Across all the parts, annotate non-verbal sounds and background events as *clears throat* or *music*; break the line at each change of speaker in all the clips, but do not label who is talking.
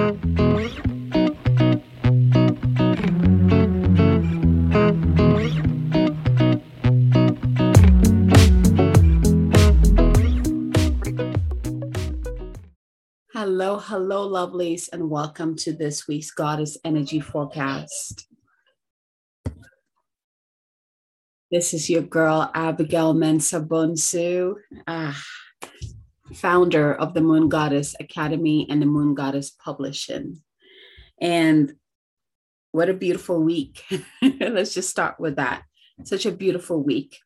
Hello, hello, lovelies, and welcome to this week's Goddess Energy Forecast. This is your girl, Abigail Mensa Bonsu, ah, founder of the Moon Goddess Academy and the Moon Goddess Publishing. And what a beautiful week. *laughs* Let's just start with that. Such a beautiful week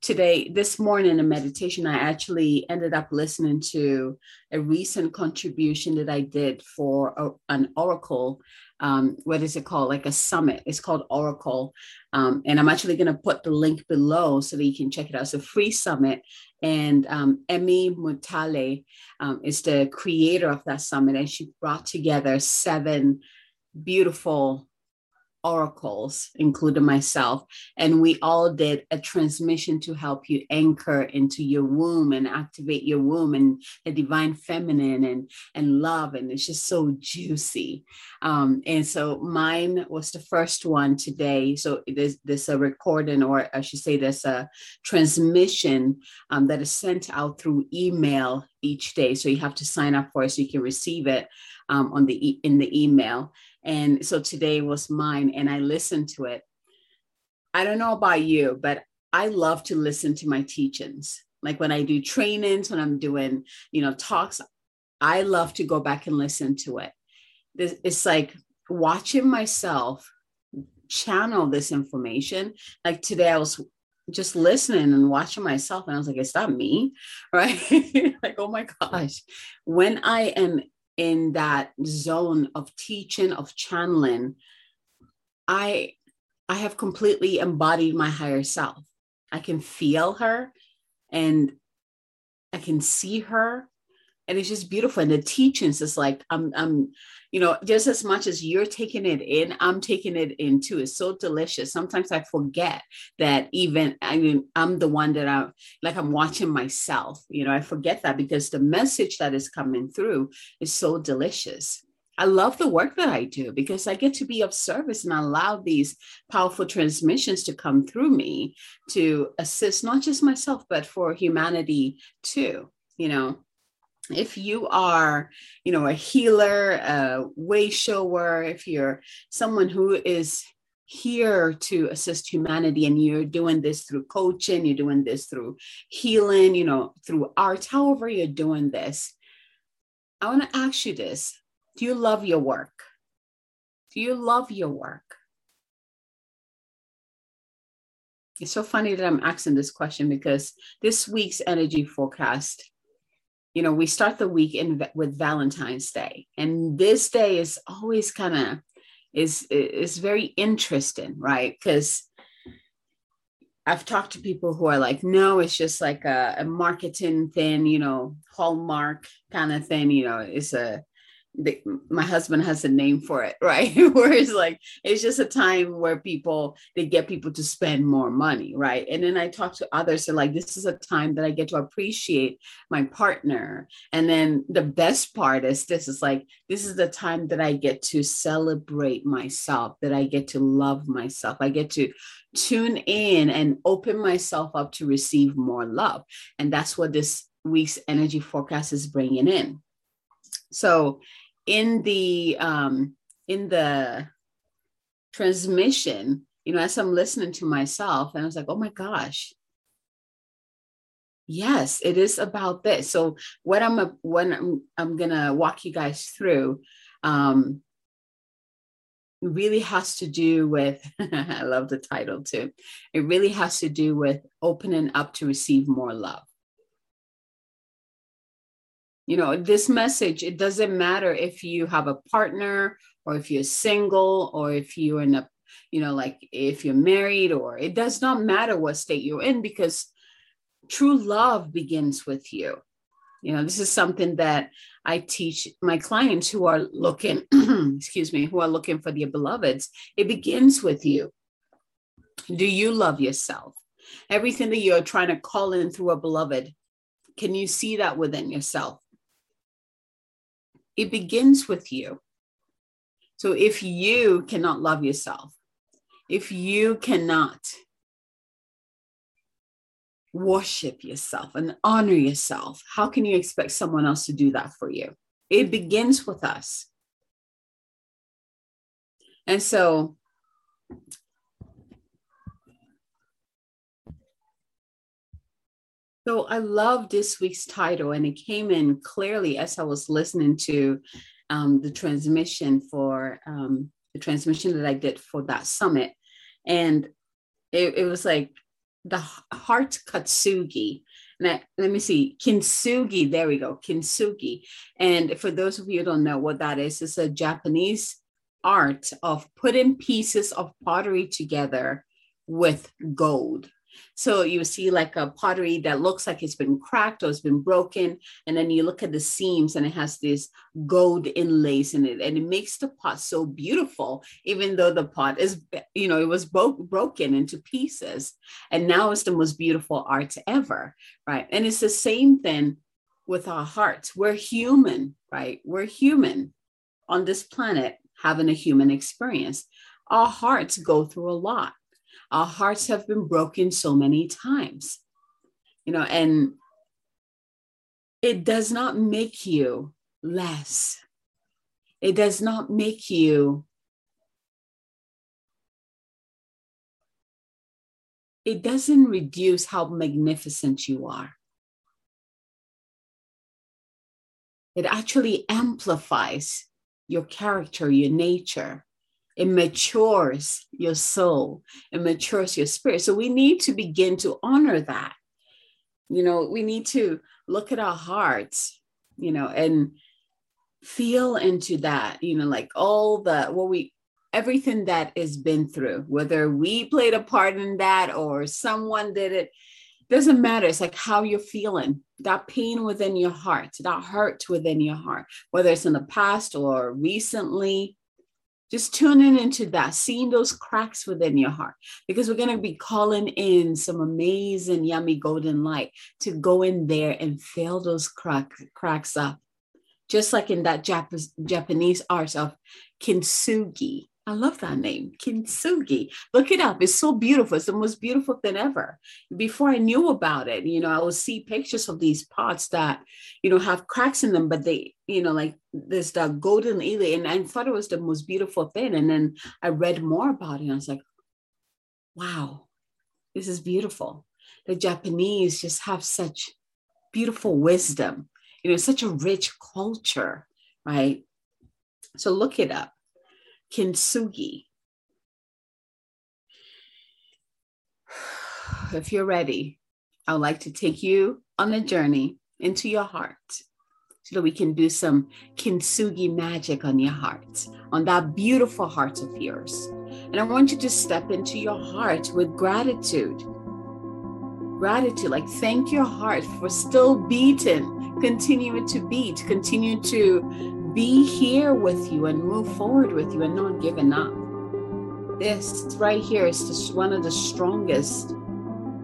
today, this morning in meditation, I actually ended up listening to a recent contribution that I did for a, an oracle. Um, what is it called? Like a summit. It's called Oracle. Um, and I'm actually going to put the link below so that you can check it out. It's a free summit. And um, Emmy Mutale um, is the creator of that summit. And she brought together seven beautiful oracles, including myself, and we all did a transmission to help you anchor into your womb and activate your womb and the divine feminine and and love, and it's just so juicy. Um, and so mine was the first one today. So there's there's a recording, or I should say, there's a transmission um, that is sent out through email each day. So you have to sign up for it so you can receive it um, on the e- in the email. And so today was mine, and I listened to it. I don't know about you, but I love to listen to my teachings. Like when I do trainings, when I'm doing, you know, talks, I love to go back and listen to it. It's like watching myself channel this information. Like today, I was just listening and watching myself, and I was like, "Is that me?" *laughs* Right? like, oh my gosh, when I am in that zone of teaching of channeling i i have completely embodied my higher self. I can feel her and i can see her and it's just beautiful. And the teachings is like i'm i'm you know just as much as you're taking it in i'm taking it in too. It's so delicious. Sometimes i forget that even i mean i'm the one that i'm like i'm watching myself you know i forget that because the message that is coming through is so delicious. I love the work that I do because I get to be of service and allow these powerful transmissions to come through me to assist not just myself, but for humanity too. You know, if you are you know a healer a way shower if you're someone who is here to assist humanity and you're doing this through coaching you're doing this through healing you know through art however you're doing this i want to ask you this. Do you love your work? Do you love your work? It's so funny that i'm asking this question because this week's energy forecast you know, we start the week in with Valentine's Day, and this day is always kind of is is very interesting, right? Because I've talked to people who are like, no, it's just like a, a marketing thing, you know, hallmark kind of thing. You know, it's a my husband has a name for it, *laughs* right? where it's like it's just a time where people they get people to spend more money, right? And then I talk to others, and like this is a time that I get to appreciate my partner. And then the best part is this is like this is the time that I get to celebrate myself, that I get to love myself, I get to tune in and open myself up to receive more love, and that's what this week's energy forecast is bringing in. So in the um, in the transmission, you know, as I'm listening to myself, and I was like, oh my gosh, yes, it is about this. So what I'm a, when I'm, I'm gonna walk you guys through. Um, really has to do with *laughs* i love the title too it really has to do with opening up to receive more love you know this message it doesn't matter if you have a partner or if you're single or if you're in a you know like if you're married or it does not matter what state you're in because true love begins with you. You know this is something that i teach my clients who are looking *clears throat* excuse me who are looking for their beloveds. It begins with you. Do you love yourself? Everything that you're trying to call in through a beloved can you see that within yourself it begins with you. So if you cannot love yourself, if you cannot worship yourself and honor yourself, how can you expect someone else to do that for you? It begins with us. And so, so I love this week's title, and it came in clearly as I was listening to um, the transmission for um, the transmission that I did for that summit, and it, it was like the heart kintsugi. Now, let me see, kintsugi. There we go, kintsugi. And for those of you who don't know what that is, it's a Japanese art of putting pieces of pottery together with gold. So you see like a pottery that looks like it's been cracked or it's been broken. And then you look at the seams and it has this gold inlays in it. And it makes the pot so beautiful, even though the pot is, you know, it was bo- broken into pieces. And now it's the most beautiful art ever. Right. And it's the same thing with our hearts. We're human, right? We're human on this planet having a human experience. Our hearts go through a lot our hearts have been broken so many times, you know, and it does not make you less. It does not make you it doesn't reduce how magnificent you are. It actually amplifies your character, your nature, it matures your soul, it matures your spirit. So we need to begin to honor that. You know, we need to look at our hearts, you know, and feel into that, you know, like all the what we everything that has been through, whether we played a part in that or someone did it, doesn't matter. It's like how you're feeling, that pain within your heart, that hurt within your heart, whether it's in the past or recently, just tuning into that, seeing those cracks within your heart, because we're going to be calling in some amazing, yummy golden light to go in there and fill those crack, cracks up. Just like in that Jap- Japanese art of kintsugi, I love that name, kintsugi. Look it up. It's so beautiful. It's the most beautiful thing ever. Before I knew about it, you know, I would see pictures of these pots that, you know, have cracks in them, but they, you know, like there's the golden ely, and I thought it was the most beautiful thing. And then I read more about it, and I was like, wow, this is beautiful. The Japanese just have such beautiful wisdom. You know, such a rich culture, right? So look it up kintsugi. If you're ready, I would like to take you on a journey into your heart so that we can do some kintsugi magic on your heart, on that beautiful heart of yours. And I want you to step into your heart with gratitude. Gratitude, like thank your heart for still beating, continuing to beat, continue to be here with you and move forward with you and not giving up. This right here is just one of the strongest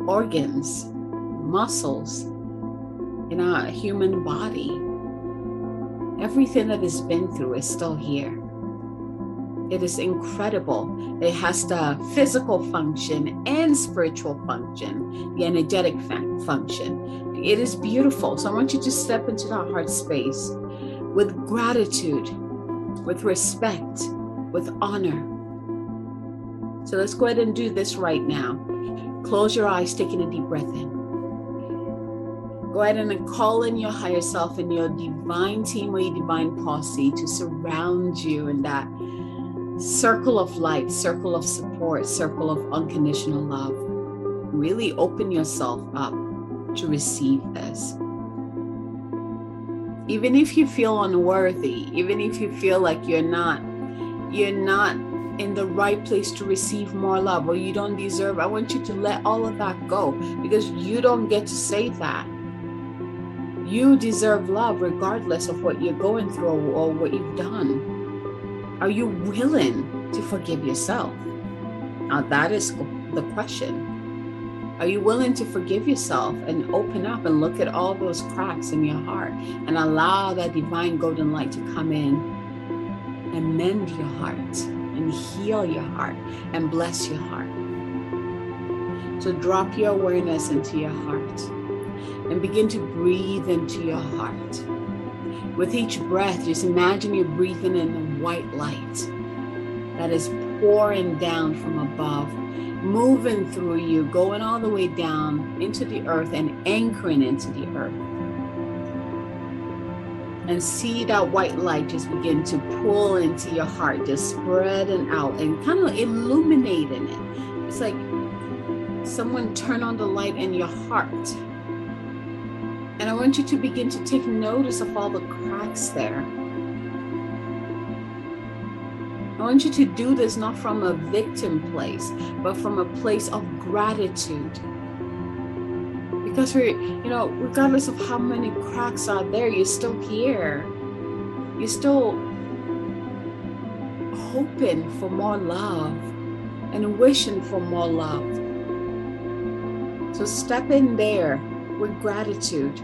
organs, muscles in our human body. Everything that has been through is still here. It is incredible. It has the physical function and spiritual function, the energetic function. It is beautiful. So I want you to step into that heart space with gratitude, with respect, with honor. So let's go ahead and do this right now. Close your eyes, taking a deep breath in. Go ahead and call in your higher self and your divine team or your divine posse to surround you in that circle of light, circle of support, circle of unconditional love. Really open yourself up to receive this even if you feel unworthy even if you feel like you're not you're not in the right place to receive more love or you don't deserve i want you to let all of that go because you don't get to say that. You deserve love regardless of what you're going through or what you've done. Are you willing to forgive yourself? Now that is the question are you willing to forgive yourself and open up and look at all those cracks in your heart and allow that divine golden light to come in and mend your heart and heal your heart and bless your heart. So drop your awareness into your heart and begin to breathe into your heart. With each breath, just imagine you're breathing in the white light that is pouring down from above, moving through you, going all the way down into the earth and anchoring into the earth. And see that white light just begin to pull into your heart, just spreading out and kind of illuminating it. It's like someone turn on the light in your heart and I want you to begin to take notice of all the cracks there. I want you to do this not from a victim place, but from a place of gratitude. Because we're, you know, regardless of how many cracks are there, you're still here. You're still hoping for more love and wishing for more love. So step in there with gratitude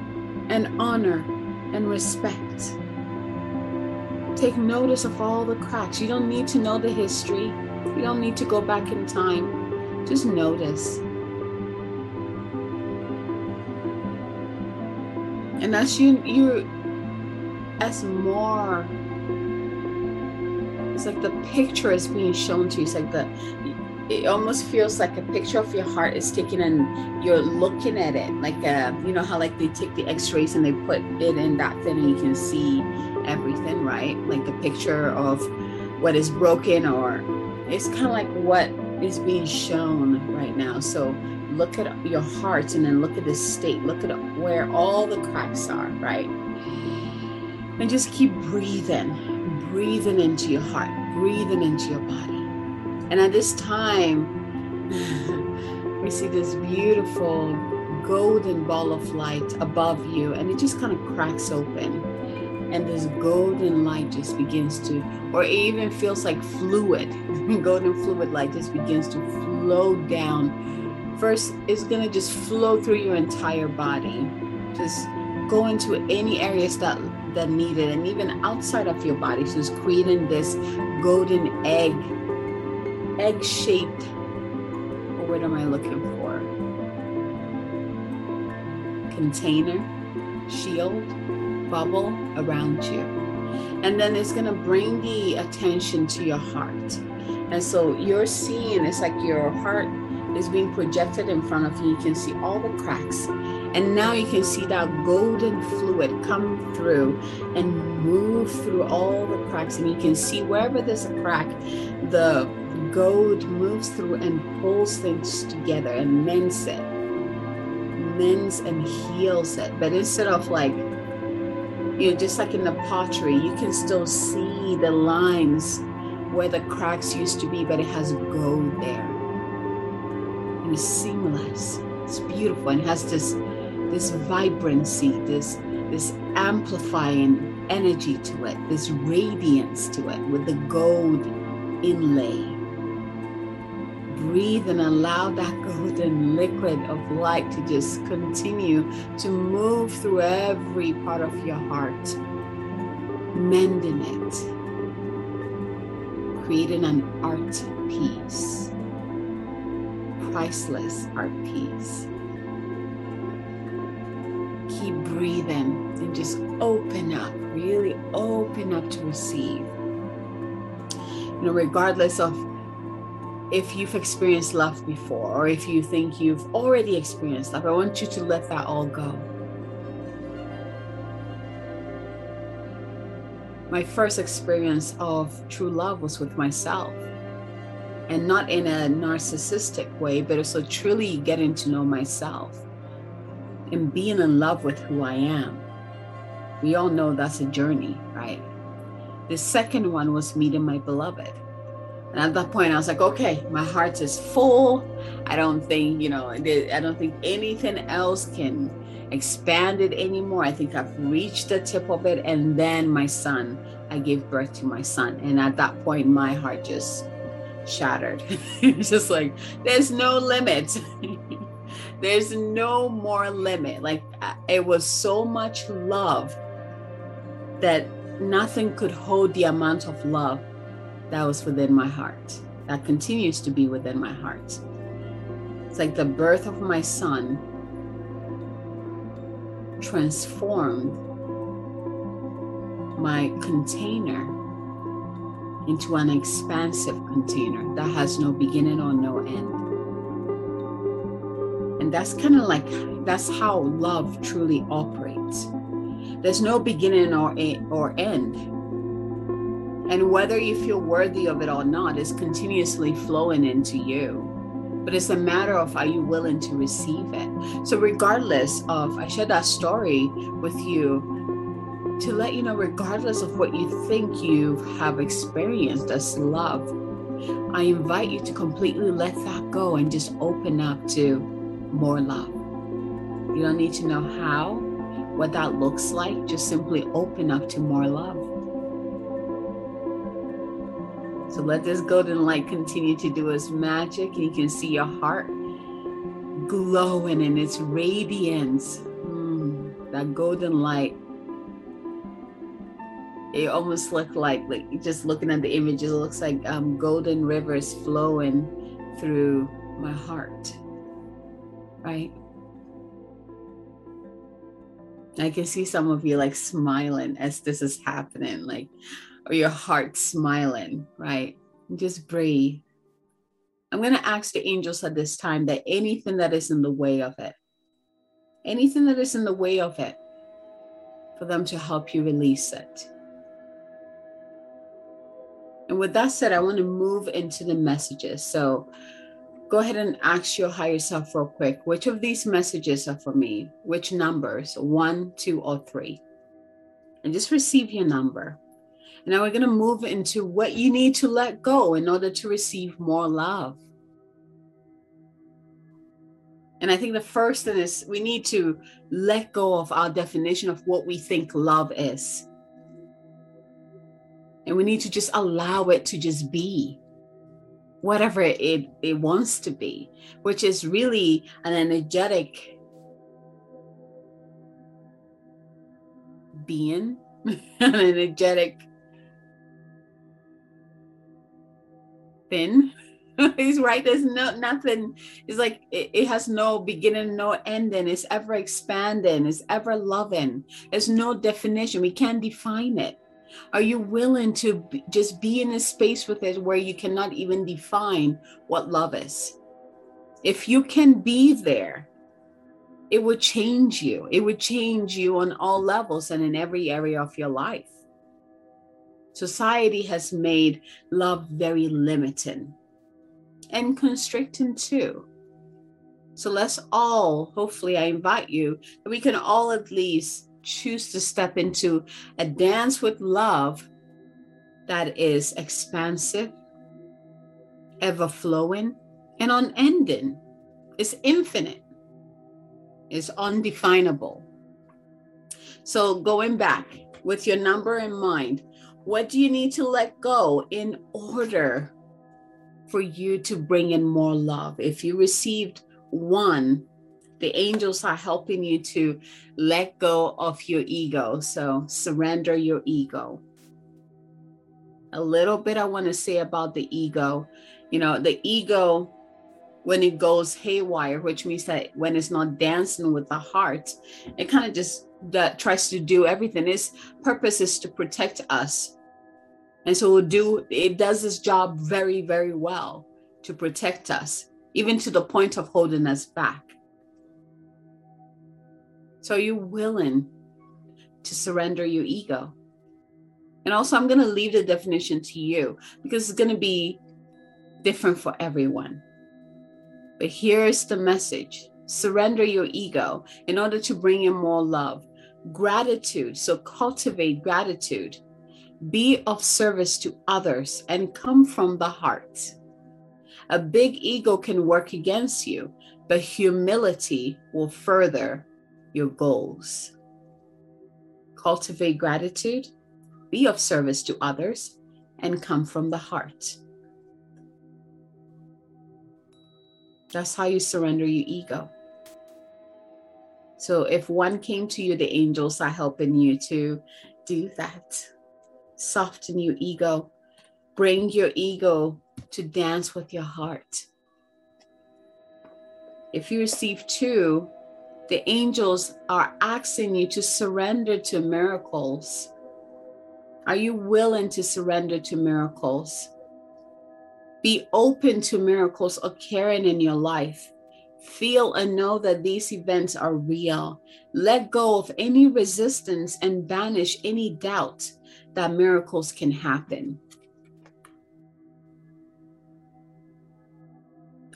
and honor and respect. Take notice of all the cracks. You don't need to know the history, you don't need to go back in time. Just notice. And as you you as more it's like the picture is being shown to you. It's like the it almost feels like a picture of your heart is taken and you're looking at it like uh, you know how like they take the x-rays and they put it in that thing and you can see everything right? Like a picture of what is broken or it's kind of like what is being shown right now. So look at your heart and then look at the state. Look at where all the cracks are right? And just keep breathing breathing into your heart breathing into your body. And at this time, *laughs* we see this beautiful golden ball of light above you, and it just kind of cracks open. And this golden light just begins to, or it even feels like fluid, *laughs* golden fluid light just begins to flow down. First, it's to just flow through your entire body, just go into any areas that that need it, and even outside of your body. So it's creating this golden egg egg shaped, what am I looking for? Container, shield, bubble around you. And then it's going to bring the attention to your heart. And so you're seeing it's like your heart is being projected in front of you. You can see all the cracks. And now you can see that golden fluid come through and move through all the cracks. And you can see wherever there's a crack, the gold moves through and pulls things together and mends it, mends and heals it. But instead of like, you know, just like in the pottery, you can still see the lines where the cracks used to be, but it has gold there. And it's seamless. It's beautiful and has this this vibrancy, this this amplifying energy to it, this radiance to it with the gold inlay breathe and allow that golden liquid of light to just continue to move through every part of your heart, mending it, creating an art piece, priceless art piece. Keep breathing and just open up, really open up to receive. You know, regardless of if you've experienced love before or if you think you've already experienced love, I want you to let that all go. My first experience of true love was with myself. And not in a narcissistic way, but also truly getting to know myself and being in love with who I am. We all know that's a journey, right? The second one was meeting my beloved and at that point, I was like, okay, my heart is full. I don't think, you know, I don't think anything else can expand it anymore. I think I've reached the tip of it. And then my son, I gave birth to my son. And at that point, my heart just shattered. *laughs* it's just like, there's no limit. *laughs* there's no more limit. Like, it was so much love that nothing could hold the amount of love that was within my heart, that continues to be within my heart. It's like the birth of my son transformed my container into an expansive container that has no beginning or no end. And that's kind of like that's how love truly operates. There's no beginning or or end. And whether you feel worthy of it or not is continuously flowing into you. But it's a matter of are you willing to receive it? So regardless of I shared that story with you to let you know, regardless of what you think you have experienced as love, I invite you to completely let that go and just open up to more love. You don't need to know how, what that looks like. Just simply open up to more love. So let this golden light continue to do its magic, you can see your heart glowing in its radiance. Mm, that golden light. It almost looked like like just looking at the image it looks like um, golden rivers flowing through my heart right? I can see some of you like smiling as this is happening like or your heart smiling right just breathe i'm going to ask the angels at this time that anything that is in the way of it anything that is in the way of it for them to help you release it and with that said, I want to move into the messages. So go ahead and ask your higher self real quick which of these messages are for me? Which numbers? One, two, or three? And just receive your number. And now we're going to move into what you need to let go in order to receive more love. And I think the first thing is we need to let go of our definition of what we think love is. And we need to just allow it to just be whatever it, it wants to be, which is really an energetic being, *laughs* an energetic thing. He's *laughs* right. There's no nothing. It's like it, it, has no beginning, no ending. It's ever expanding. It's ever loving. There's no definition. We can't define it. Are you willing to just be in a space with it where you cannot even define what love is? If you can be there, it would change you. It would change you on all levels and in every area of your life. Society has made love very limiting and constricting too. So let's all, hopefully, I invite you that we can all at least choose to step into a dance with love that is expansive, ever flowing, and unending. It's infinite, it's undefinable. So, going back with your number in mind, what do you need to let go in order for you to bring in more love? If you received one, the angels are helping you to let go of your ego. So surrender your ego. A little bit I want to say about the ego. You know, the ego, when it goes haywire, which means that when it's not dancing with the heart, it kind of just that tries to do everything. Its purpose is to protect us. And so do it does its job very, very well to protect us, even to the point of holding us back. So are you willing to surrender your ego? And also, I'm going to leave the definition to you because it's going to be different for everyone. But here's the message surrender your ego in order to bring in more love, gratitude. So cultivate gratitude, be of service to others, and come from the heart. A big ego can work against you, but humility will further your goals. Cultivate gratitude, be of service to others, and come from the heart. That's how you surrender your ego. So if one came to you, the angels are helping you to do that. Soften your ego. Bring your ego to dance with your heart. If you receive two, the angels are asking you to surrender to miracles. Are you willing to surrender to miracles? Be open to miracles occurring in your life. Feel and know that these events are real. Let go of any resistance and banish any doubt that miracles can happen.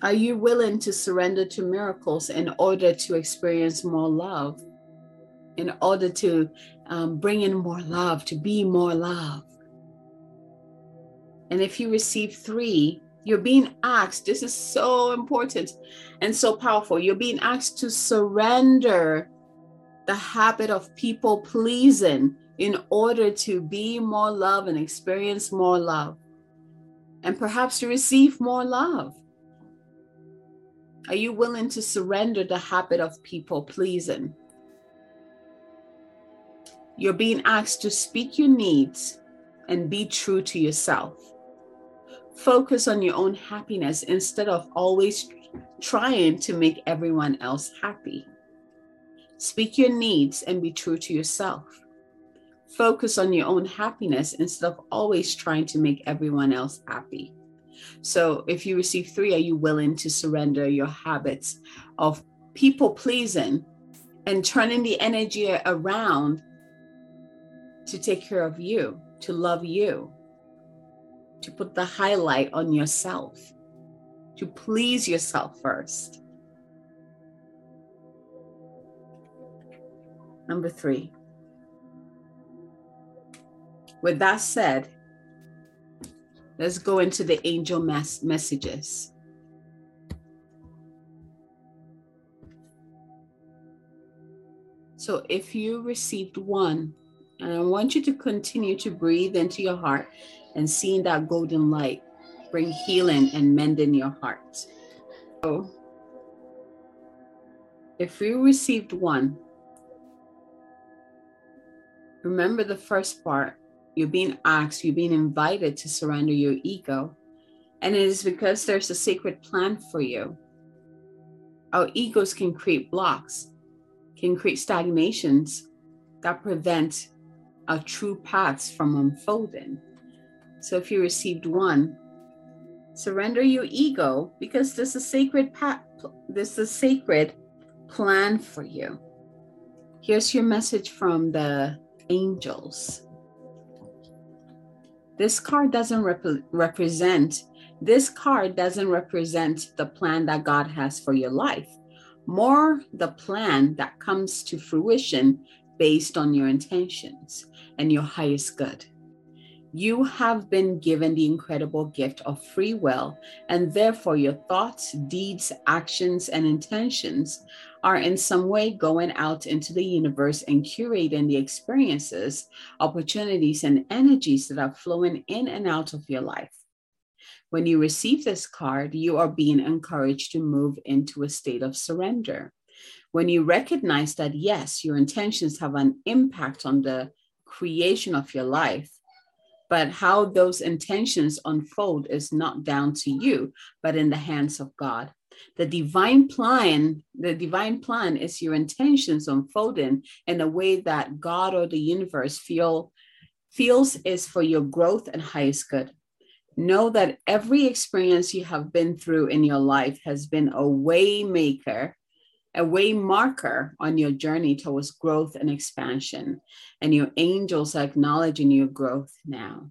Are you willing to surrender to miracles in order to experience more love? In order to um, bring in more love, to be more love? And if you receive three, you're being asked, this is so important and so powerful. You're being asked to surrender the habit of people pleasing in order to be more love and experience more love. And perhaps to receive more love. Are you willing to surrender the habit of people pleasing? You're being asked to speak your needs and be true to yourself. Focus on your own happiness instead of always trying to make everyone else happy. Speak your needs and be true to yourself. Focus on your own happiness instead of always trying to make everyone else happy. So, if you receive three, are you willing to surrender your habits of people pleasing and turning the energy around to take care of you, to love you, to put the highlight on yourself, to please yourself first? Number three. With that said, Let's go into the angel messages. So if you received one, and I want you to continue to breathe into your heart and seeing that golden light bring healing and mend in your heart. So if you received one, remember the first part you're being asked, you're being invited to surrender your ego. And it is because there's a sacred plan for you. Our egos can create blocks, can create stagnations that prevent our true paths from unfolding. So if you received one, surrender your ego because this is sacred there's a sacred plan for you. Here's your message from the angels. This card doesn't rep- represent this card doesn't represent the plan that God has for your life. More the plan that comes to fruition based on your intentions and your highest good. You have been given the incredible gift of free will, and therefore your thoughts, deeds, actions, and intentions are in some way going out into the universe and curating the experiences, opportunities, and energies that are flowing in and out of your life. When you receive this card, you are being encouraged to move into a state of surrender. When you recognize that, yes, your intentions have an impact on the creation of your life, but how those intentions unfold is not down to you, but in the hands of God. The divine plan, the divine plan is your intentions unfolding in a way that God or the universe feel feels is for your growth and highest good. Know that every experience you have been through in your life has been a way maker a way marker on your journey towards growth and expansion. And your angels are acknowledging your growth now.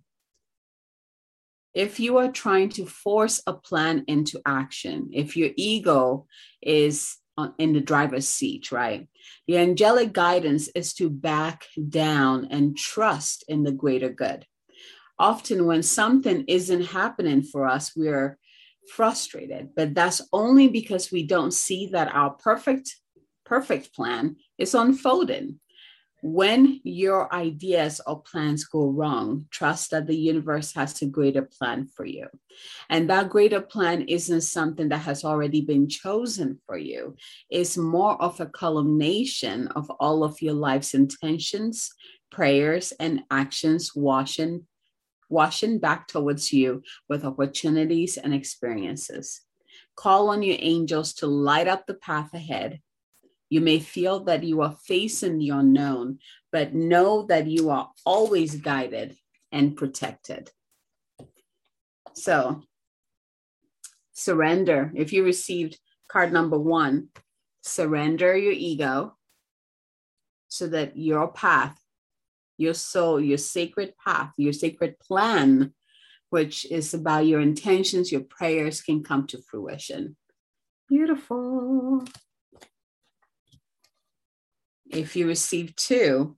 If you are trying to force a plan into action, if your ego is in the driver's seat, right? The angelic guidance is to back down and trust in the greater good. Often, when something isn't happening for us, we're frustrated, but that's only because we don't see that our perfect, perfect plan is unfolding. When your ideas or plans go wrong, trust that the universe has a greater plan for you. And that greater plan isn't something that has already been chosen for you, it's more of a culmination of all of your life's intentions, prayers, and actions washing, washing back towards you with opportunities and experiences. Call on your angels to light up the path ahead. You may feel that you are facing the unknown, but know that you are always guided and protected. So, surrender. If you received card number one, surrender your ego so that your path, your soul, your sacred path, your sacred plan, which is about your intentions, your prayers, can come to fruition. Beautiful. If you receive two,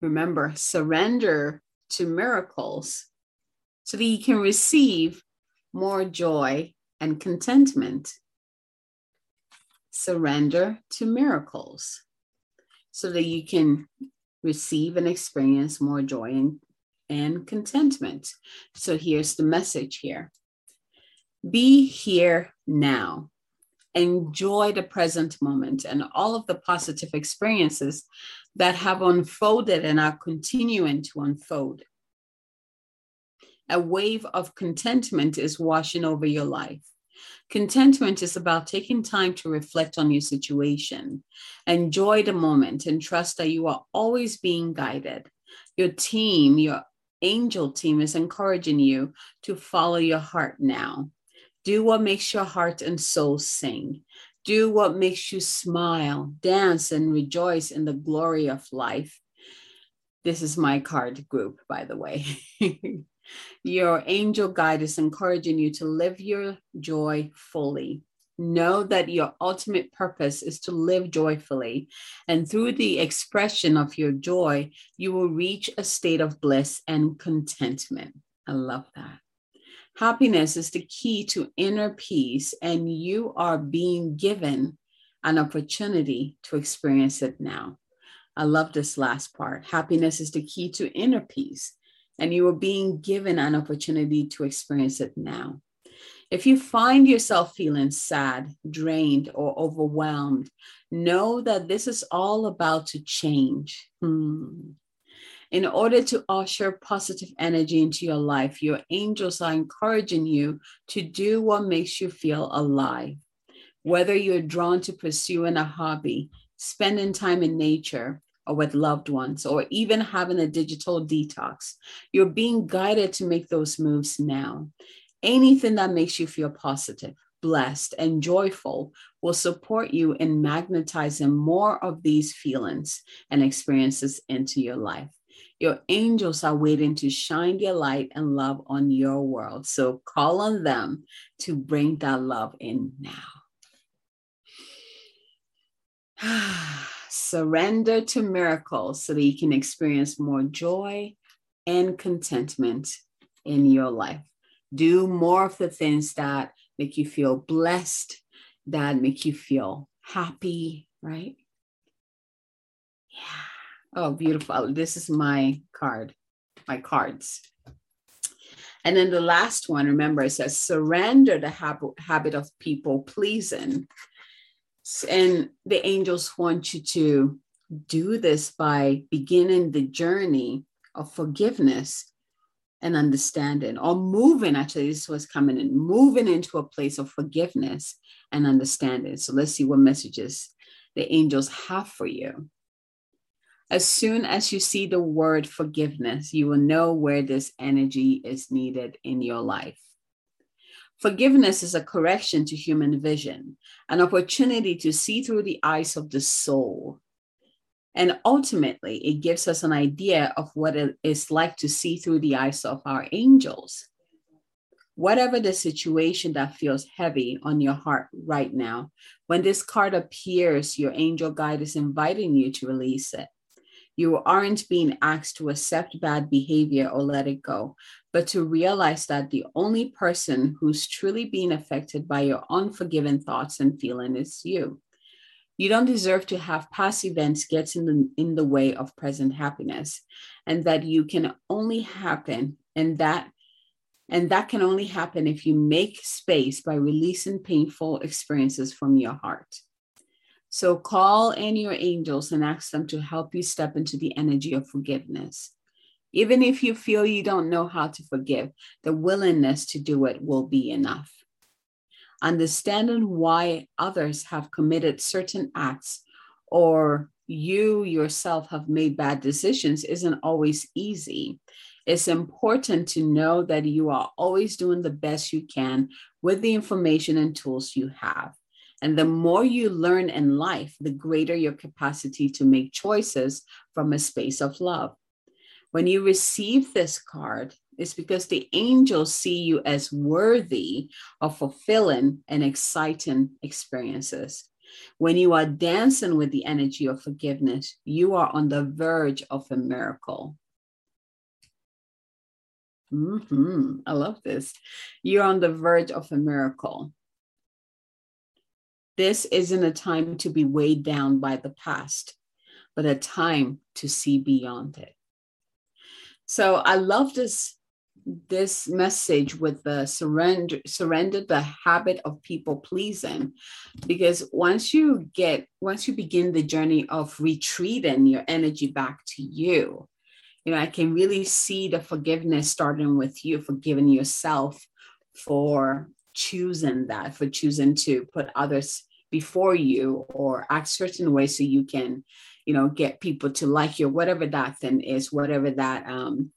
remember, surrender to miracles so that you can receive more joy and contentment. Surrender to miracles so that you can receive and experience more joy and, and contentment. So here's the message here be here now. Enjoy the present moment and all of the positive experiences that have unfolded and are continuing to unfold. A wave of contentment is washing over your life. Contentment is about taking time to reflect on your situation, enjoy the moment, and trust that you are always being guided. Your team, your angel team, is encouraging you to follow your heart now. Do what makes your heart and soul sing. Do what makes you smile, dance, and rejoice in the glory of life. This is my card group, by the way. *laughs* your angel guide is encouraging you to live your joy fully. Know that your ultimate purpose is to live joyfully. And through the expression of your joy, you will reach a state of bliss and contentment. I love that. Happiness is the key to inner peace, and you are being given an opportunity to experience it now. I love this last part. Happiness is the key to inner peace, and you are being given an opportunity to experience it now. If you find yourself feeling sad, drained, or overwhelmed, know that this is all about to change. Hmm. In order to usher positive energy into your life, your angels are encouraging you to do what makes you feel alive. Whether you're drawn to pursuing a hobby, spending time in nature, or with loved ones, or even having a digital detox, you're being guided to make those moves now. Anything that makes you feel positive, blessed, and joyful will support you in magnetizing more of these feelings and experiences into your life. Your angels are waiting to shine their light and love on your world. So call on them to bring that love in now. *sighs* *sighs* Surrender to miracles so that you can experience more joy and contentment in your life. Do more of the things that make you feel blessed, that make you feel happy, right? Yeah. Oh, beautiful. Oh, this is my card, my cards. And then the last one, remember, it says surrender the hab- habit of people pleasing. And the angels want you to do this by beginning the journey of forgiveness and understanding, or moving. Actually, this was coming in, moving into a place of forgiveness and understanding. So let's see what messages the angels have for you. As soon as you see the word forgiveness, you will know where this energy is needed in your life. Forgiveness is a correction to human vision, an opportunity to see through the eyes of the soul. And ultimately, it gives us an idea of what it is like to see through the eyes of our angels. Whatever the situation that feels heavy on your heart right now, when this card appears, your angel guide is inviting you to release it. You aren't being asked to accept bad behavior or let it go, but to realize that the only person who's truly being affected by your unforgiven thoughts and feeling is you. You don't deserve to have past events get in the, in the way of present happiness, and that you can only happen, and that and that can only happen if you make space by releasing painful experiences from your heart. So call in your angels and ask them to help you step into the energy of forgiveness. Even if you feel you don't know how to forgive, the willingness to do it will be enough. Understanding why others have committed certain acts or you yourself have made bad decisions isn't always easy. It's important to know that you are always doing the best you can with the information and tools you have. And the more you learn in life, the greater your capacity to make choices from a space of love. When you receive this card, it's because the angels see you as worthy of fulfilling and exciting experiences. When you are dancing with the energy of forgiveness, you are on the verge of a miracle. Mm-hmm. I love this. You're on the verge of a miracle. This isn't a time to be weighed down by the past, but a time to see beyond it. So I love this this message with the surrender surrender the habit of people pleasing because once you get once you begin the journey of retreating your energy back to you you know i can really see the forgiveness starting with you forgiving yourself for choosing that, for choosing to put others before you or act certain ways so you can, you know, get people to like you, whatever that thing is, whatever that um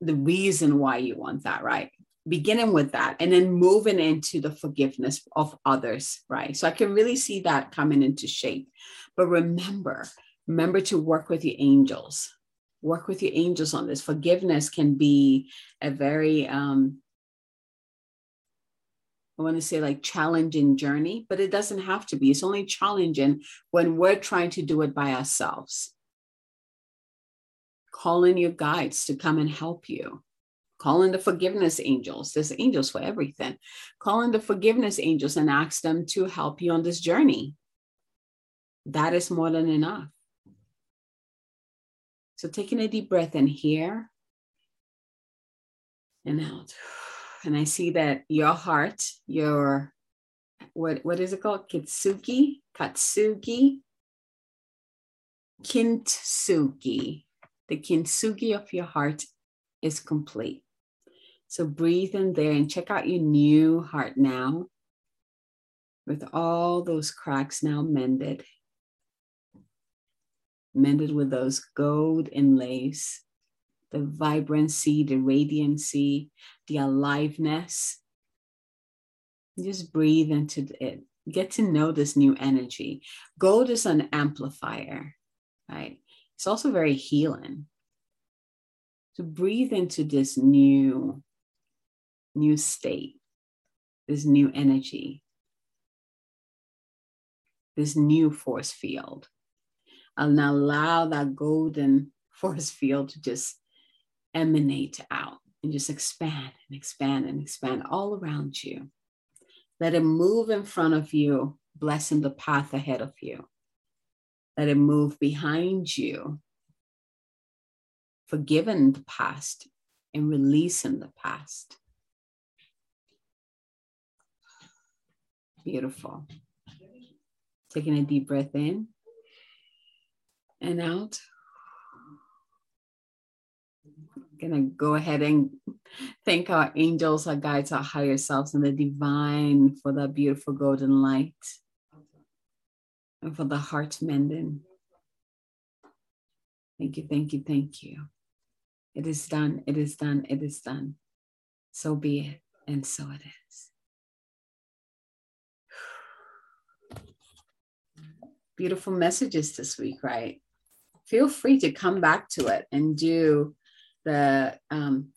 the reason why you want that, right? Beginning with that and then moving into the forgiveness of others, right? So I can really see that coming into shape. But remember, remember to work with your angels. Work with your angels on this. Forgiveness can be a very um, I want to say like challenging journey, but it doesn't have to be. It's only challenging when we're trying to do it by ourselves. Call in your guides to come and help you. Call in the forgiveness angels. There's angels for everything. Call in the forgiveness angels and ask them to help you on this journey. That is more than enough. So taking a deep breath in here and out and I see that your heart, your what what is it called? Kitsugi, Katsugi, Kintsugi. The kintsugi of your heart is complete. So breathe in there and check out your new heart now with all those cracks now mended. Mended with those gold inlays the vibrancy, the radiancy, the aliveness. Just breathe into it. Eh, get to know this new energy. Gold is an amplifier, right? It's also very healing. To breathe into this new, new state, this new energy, this new force field. And allow that golden *laughs* force field to just emanate out and just expand and expand and expand all around you. Let it move in front of you, blessing the path ahead of you. Let it move behind you, forgiving the past and releasing the past. Beautiful. Taking a deep breath in and out gonna go ahead and thank our angels, our guides, our higher selves, and the divine for that beautiful golden light and for the heart mending. Thank you, thank you, thank you. It is done, it is done, it is done. So be it, and so it is. Beautiful messages this week, right? Feel free to come back to it and do the um,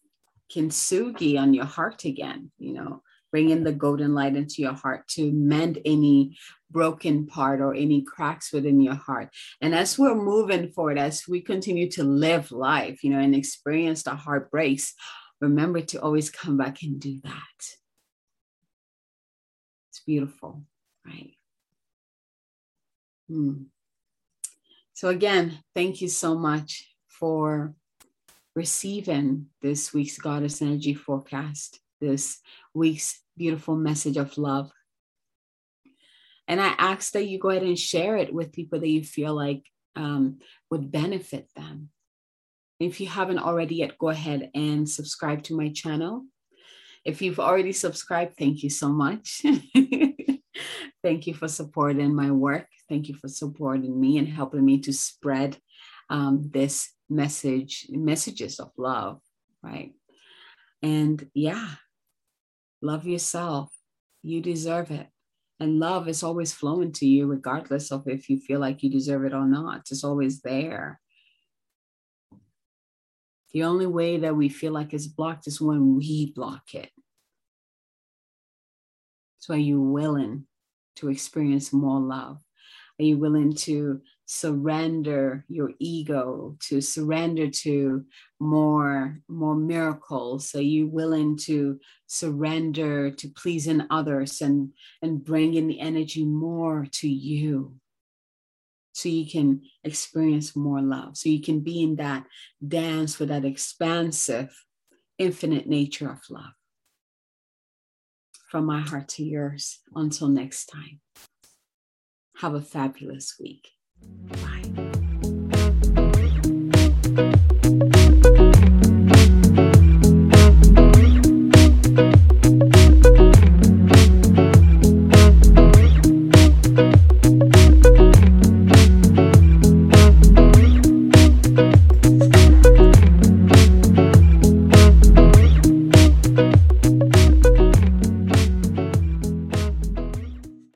kintsugi on your heart again, you know, bringing the golden light into your heart to mend any broken part or any cracks within your heart. And as we're moving forward, as we continue to live life, you know, and experience the heartbreaks, remember to always come back and do that. It's beautiful, right? Hmm. So, again, thank you so much for receiving this week's Goddess Energy forecast, this week's beautiful message of love. And I ask that you go ahead and share it with people that you feel like um, would benefit them. If you haven't already yet, go ahead and subscribe to my channel. If you've already subscribed, thank you so much. *laughs* thank you for supporting my work. Thank you for supporting me and helping me to spread um, this message, messages of love, right? And yeah, love yourself. You deserve it. And love is always flowing to you, regardless of if you feel like you deserve it or not. It's always there. The only way that we feel like it's blocked is when we block it. So, are you willing to experience more love? Are you willing to surrender your ego, to surrender to more, more miracles? Are you willing to surrender to pleasing others and, and bringing the energy more to you? So you can experience more love. So you can be in that dance with that expansive, infinite nature of love. From my heart to yours. Until next time. Have a fabulous week. Bye.